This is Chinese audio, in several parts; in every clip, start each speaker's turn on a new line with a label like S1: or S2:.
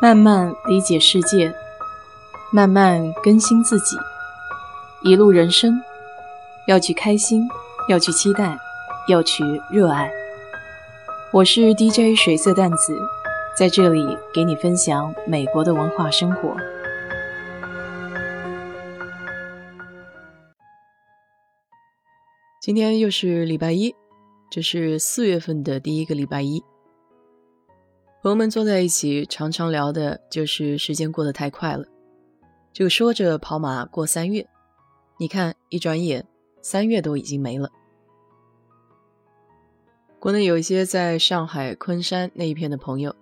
S1: 慢慢理解世界，慢慢更新自己。一路人生，要去开心，要去期待，要去热爱。我是 DJ 水色淡子，在这里给你分享美国的文化生活。今天又是礼拜一，这是四月份的第一个礼拜一。朋友们坐在一起，常常聊的就是时间过得太快了，就说着跑马过三月，你看一转眼三月都已经没了。国内有一些在上海、昆山那一片的朋友，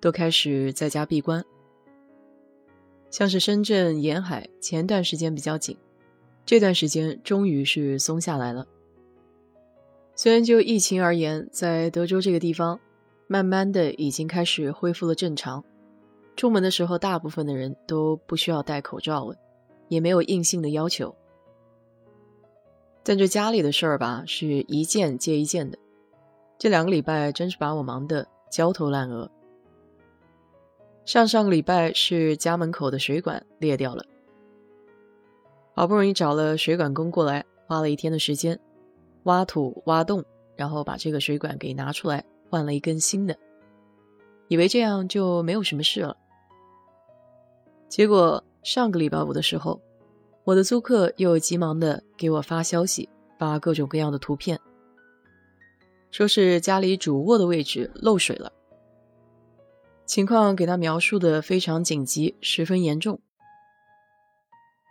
S1: 都开始在家闭关，像是深圳沿海前段时间比较紧，这段时间终于是松下来了。虽然就疫情而言，在德州这个地方。慢慢的，已经开始恢复了正常。出门的时候，大部分的人都不需要戴口罩了，也没有硬性的要求。但这家里的事儿吧，是一件接一件的。这两个礼拜真是把我忙得焦头烂额。上上个礼拜是家门口的水管裂掉了，好不容易找了水管工过来，花了一天的时间，挖土挖洞，然后把这个水管给拿出来。换了一根新的，以为这样就没有什么事了。结果上个礼拜五的时候，我的租客又急忙的给我发消息，发各种各样的图片，说是家里主卧的位置漏水了，情况给他描述的非常紧急，十分严重。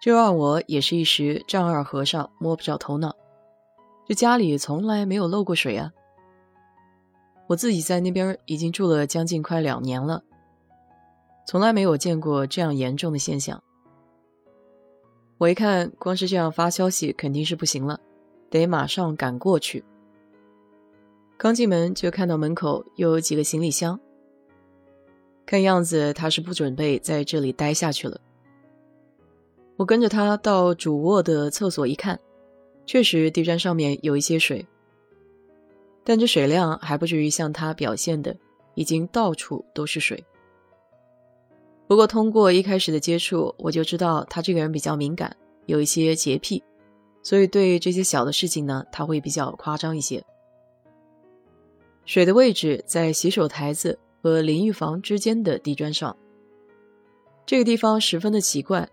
S1: 这让我也是一时丈二和尚摸不着头脑，这家里从来没有漏过水啊。我自己在那边已经住了将近快两年了，从来没有见过这样严重的现象。我一看，光是这样发消息肯定是不行了，得马上赶过去。刚进门就看到门口又有几个行李箱，看样子他是不准备在这里待下去了。我跟着他到主卧的厕所一看，确实地砖上面有一些水。但这水量还不至于像他表现的，已经到处都是水。不过通过一开始的接触，我就知道他这个人比较敏感，有一些洁癖，所以对这些小的事情呢，他会比较夸张一些。水的位置在洗手台子和淋浴房之间的地砖上，这个地方十分的奇怪，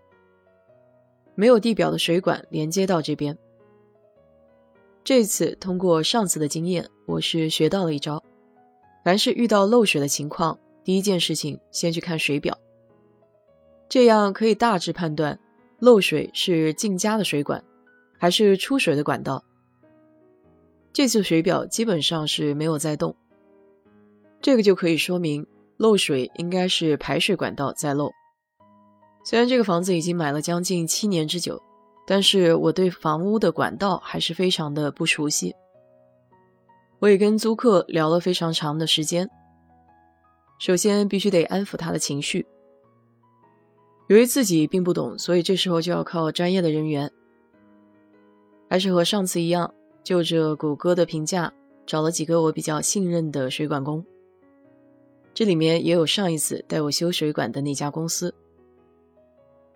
S1: 没有地表的水管连接到这边。这次通过上次的经验。我是学到了一招，凡是遇到漏水的情况，第一件事情先去看水表，这样可以大致判断漏水是进家的水管，还是出水的管道。这次水表基本上是没有在动，这个就可以说明漏水应该是排水管道在漏。虽然这个房子已经买了将近七年之久，但是我对房屋的管道还是非常的不熟悉。我也跟租客聊了非常长的时间。首先，必须得安抚他的情绪。由于自己并不懂，所以这时候就要靠专业的人员。还是和上次一样，就着谷歌的评价，找了几个我比较信任的水管工。这里面也有上一次带我修水管的那家公司。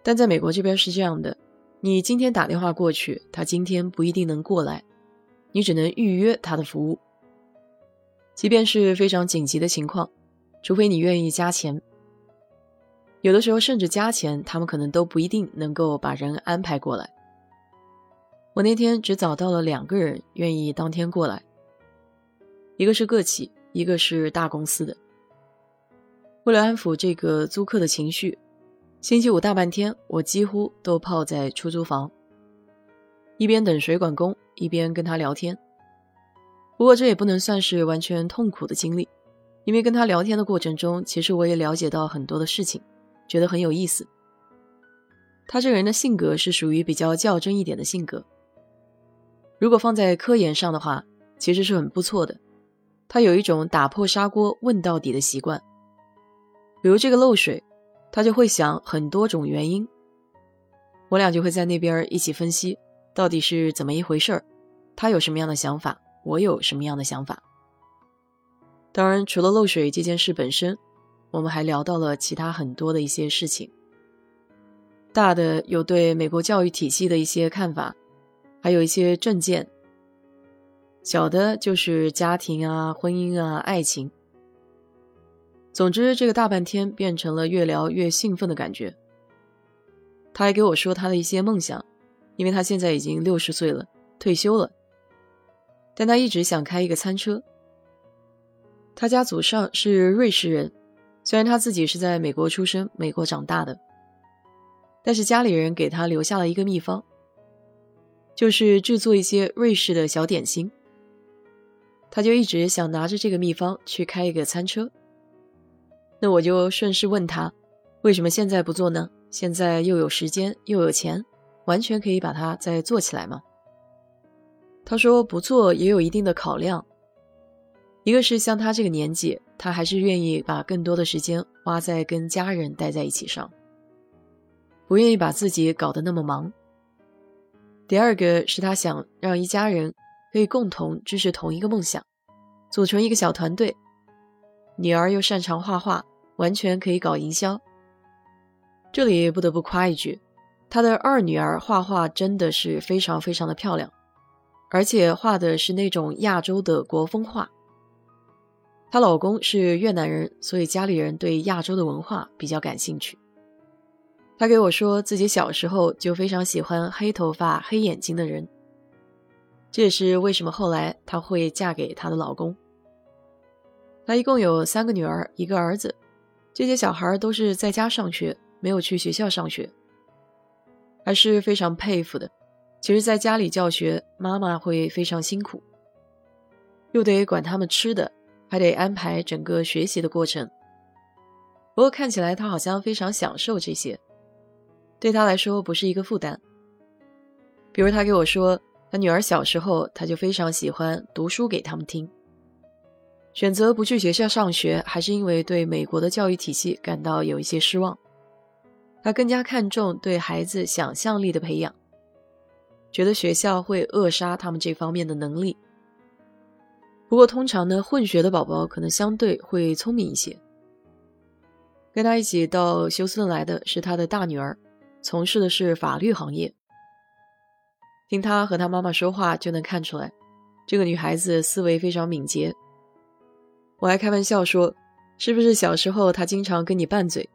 S1: 但在美国这边是这样的：你今天打电话过去，他今天不一定能过来，你只能预约他的服务。即便是非常紧急的情况，除非你愿意加钱，有的时候甚至加钱，他们可能都不一定能够把人安排过来。我那天只找到了两个人愿意当天过来，一个是个企，一个是大公司的。为了安抚这个租客的情绪，星期五大半天，我几乎都泡在出租房，一边等水管工，一边跟他聊天。不过这也不能算是完全痛苦的经历，因为跟他聊天的过程中，其实我也了解到很多的事情，觉得很有意思。他这个人的性格是属于比较较真一点的性格，如果放在科研上的话，其实是很不错的。他有一种打破砂锅问到底的习惯，比如这个漏水，他就会想很多种原因，我俩就会在那边一起分析到底是怎么一回事儿，他有什么样的想法。我有什么样的想法？当然，除了漏水这件事本身，我们还聊到了其他很多的一些事情。大的有对美国教育体系的一些看法，还有一些政见；小的就是家庭啊、婚姻啊、爱情。总之，这个大半天变成了越聊越兴奋的感觉。他还给我说他的一些梦想，因为他现在已经六十岁了，退休了，但他一直想开一个餐车。他家祖上是瑞士人，虽然他自己是在美国出生、美国长大的，但是家里人给他留下了一个秘方，就是制作一些瑞士的小点心。他就一直想拿着这个秘方去开一个餐车。那我就顺势问他，为什么现在不做呢？现在又有时间又有钱，完全可以把它再做起来吗？他说不做也有一定的考量，一个是像他这个年纪，他还是愿意把更多的时间花在跟家人待在一起上，不愿意把自己搞得那么忙。第二个是他想让一家人可以共同支持同一个梦想，组成一个小团队，女儿又擅长画画。完全可以搞营销。这里不得不夸一句，他的二女儿画画真的是非常非常的漂亮，而且画的是那种亚洲的国风画。她老公是越南人，所以家里人对亚洲的文化比较感兴趣。她给我说自己小时候就非常喜欢黑头发、黑眼睛的人，这也是为什么后来她会嫁给她的老公。她一共有三个女儿，一个儿子。这些小孩都是在家上学，没有去学校上学，还是非常佩服的。其实，在家里教学，妈妈会非常辛苦，又得管他们吃的，还得安排整个学习的过程。不过，看起来他好像非常享受这些，对他来说不是一个负担。比如，他给我说，他女儿小时候，他就非常喜欢读书给他们听。选择不去学校上学，还是因为对美国的教育体系感到有一些失望。他更加看重对孩子想象力的培养，觉得学校会扼杀他们这方面的能力。不过，通常呢，混血的宝宝可能相对会聪明一些。跟他一起到休斯顿来的是他的大女儿，从事的是法律行业。听他和他妈妈说话就能看出来，这个女孩子思维非常敏捷。我还开玩笑说：“是不是小时候他经常跟你拌嘴，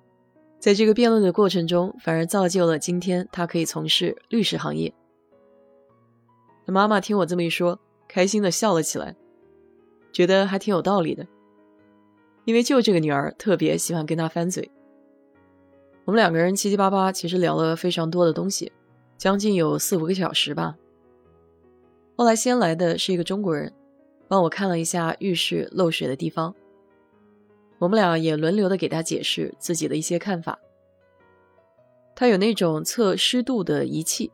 S1: 在这个辩论的过程中，反而造就了今天他可以从事律师行业？”妈妈听我这么一说，开心的笑了起来，觉得还挺有道理的。因为就这个女儿特别喜欢跟他翻嘴。我们两个人七七八八，其实聊了非常多的东西，将近有四五个小时吧。后来先来的是一个中国人。帮我看了一下浴室漏水的地方，我们俩也轮流的给他解释自己的一些看法。他有那种测湿度的仪器，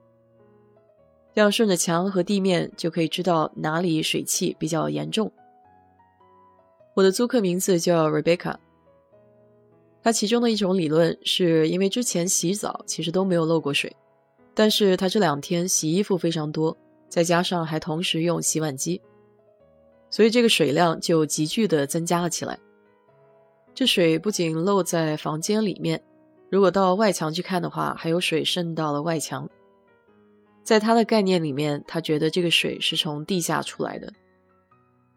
S1: 这样顺着墙和地面就可以知道哪里水汽比较严重。我的租客名字叫 Rebecca，他其中的一种理论是因为之前洗澡其实都没有漏过水，但是他这两天洗衣服非常多，再加上还同时用洗碗机。所以这个水量就急剧的增加了起来。这水不仅漏在房间里面，如果到外墙去看的话，还有水渗到了外墙。在他的概念里面，他觉得这个水是从地下出来的，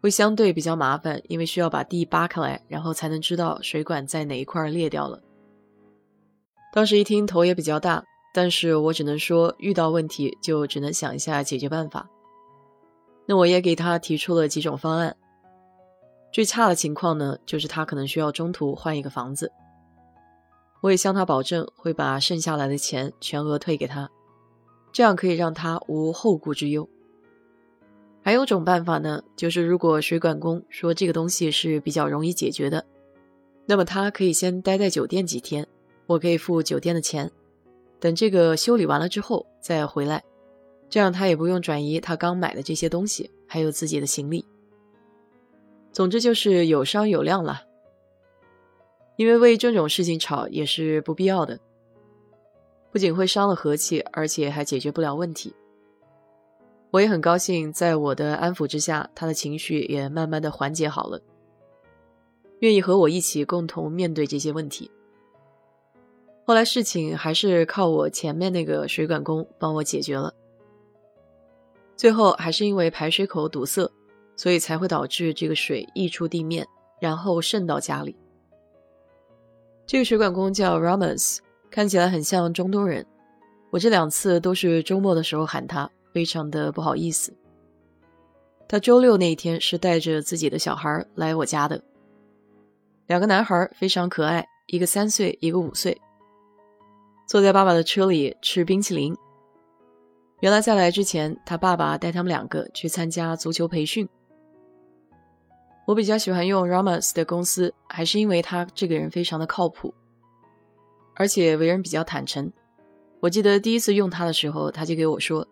S1: 会相对比较麻烦，因为需要把地扒开来，然后才能知道水管在哪一块裂掉了。当时一听头也比较大，但是我只能说遇到问题就只能想一下解决办法。那我也给他提出了几种方案。最差的情况呢，就是他可能需要中途换一个房子。我也向他保证会把剩下来的钱全额退给他，这样可以让他无后顾之忧。还有种办法呢，就是如果水管工说这个东西是比较容易解决的，那么他可以先待在酒店几天，我可以付酒店的钱，等这个修理完了之后再回来。这样他也不用转移他刚买的这些东西，还有自己的行李。总之就是有商有量了。因为为这种事情吵也是不必要的，不仅会伤了和气，而且还解决不了问题。我也很高兴，在我的安抚之下，他的情绪也慢慢的缓解好了。愿意和我一起共同面对这些问题。后来事情还是靠我前面那个水管工帮我解决了。最后还是因为排水口堵塞，所以才会导致这个水溢出地面，然后渗到家里。这个水管工叫 Ramos，看起来很像中东人。我这两次都是周末的时候喊他，非常的不好意思。他周六那一天是带着自己的小孩来我家的，两个男孩非常可爱，一个三岁，一个五岁，坐在爸爸的车里吃冰淇淋。原来在来之前，他爸爸带他们两个去参加足球培训。我比较喜欢用 Ramos 的公司，还是因为他这个人非常的靠谱，而且为人比较坦诚。我记得第一次用它的时候，他就给我说，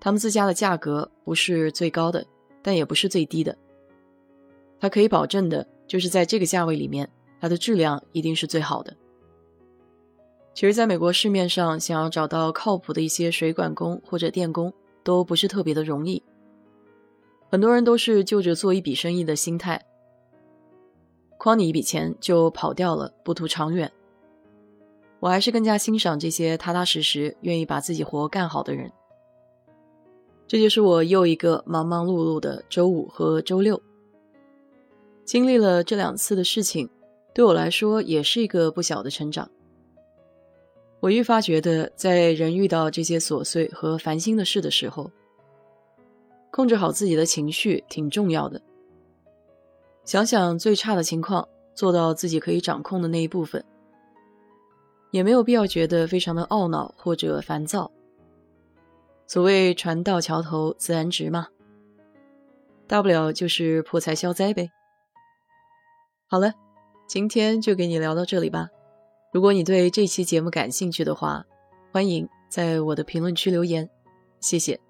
S1: 他们自家的价格不是最高的，但也不是最低的。他可以保证的就是在这个价位里面，它的质量一定是最好的。其实，在美国市面上，想要找到靠谱的一些水管工或者电工，都不是特别的容易。很多人都是就着做一笔生意的心态，诓你一笔钱就跑掉了，不图长远。我还是更加欣赏这些踏踏实实、愿意把自己活干好的人。这就是我又一个忙忙碌碌的周五和周六。经历了这两次的事情，对我来说也是一个不小的成长。我愈发觉得，在人遇到这些琐碎和烦心的事的时候，控制好自己的情绪挺重要的。想想最差的情况，做到自己可以掌控的那一部分，也没有必要觉得非常的懊恼或者烦躁。所谓船到桥头自然直嘛，大不了就是破财消灾呗。好了，今天就给你聊到这里吧。如果你对这期节目感兴趣的话，欢迎在我的评论区留言，谢谢。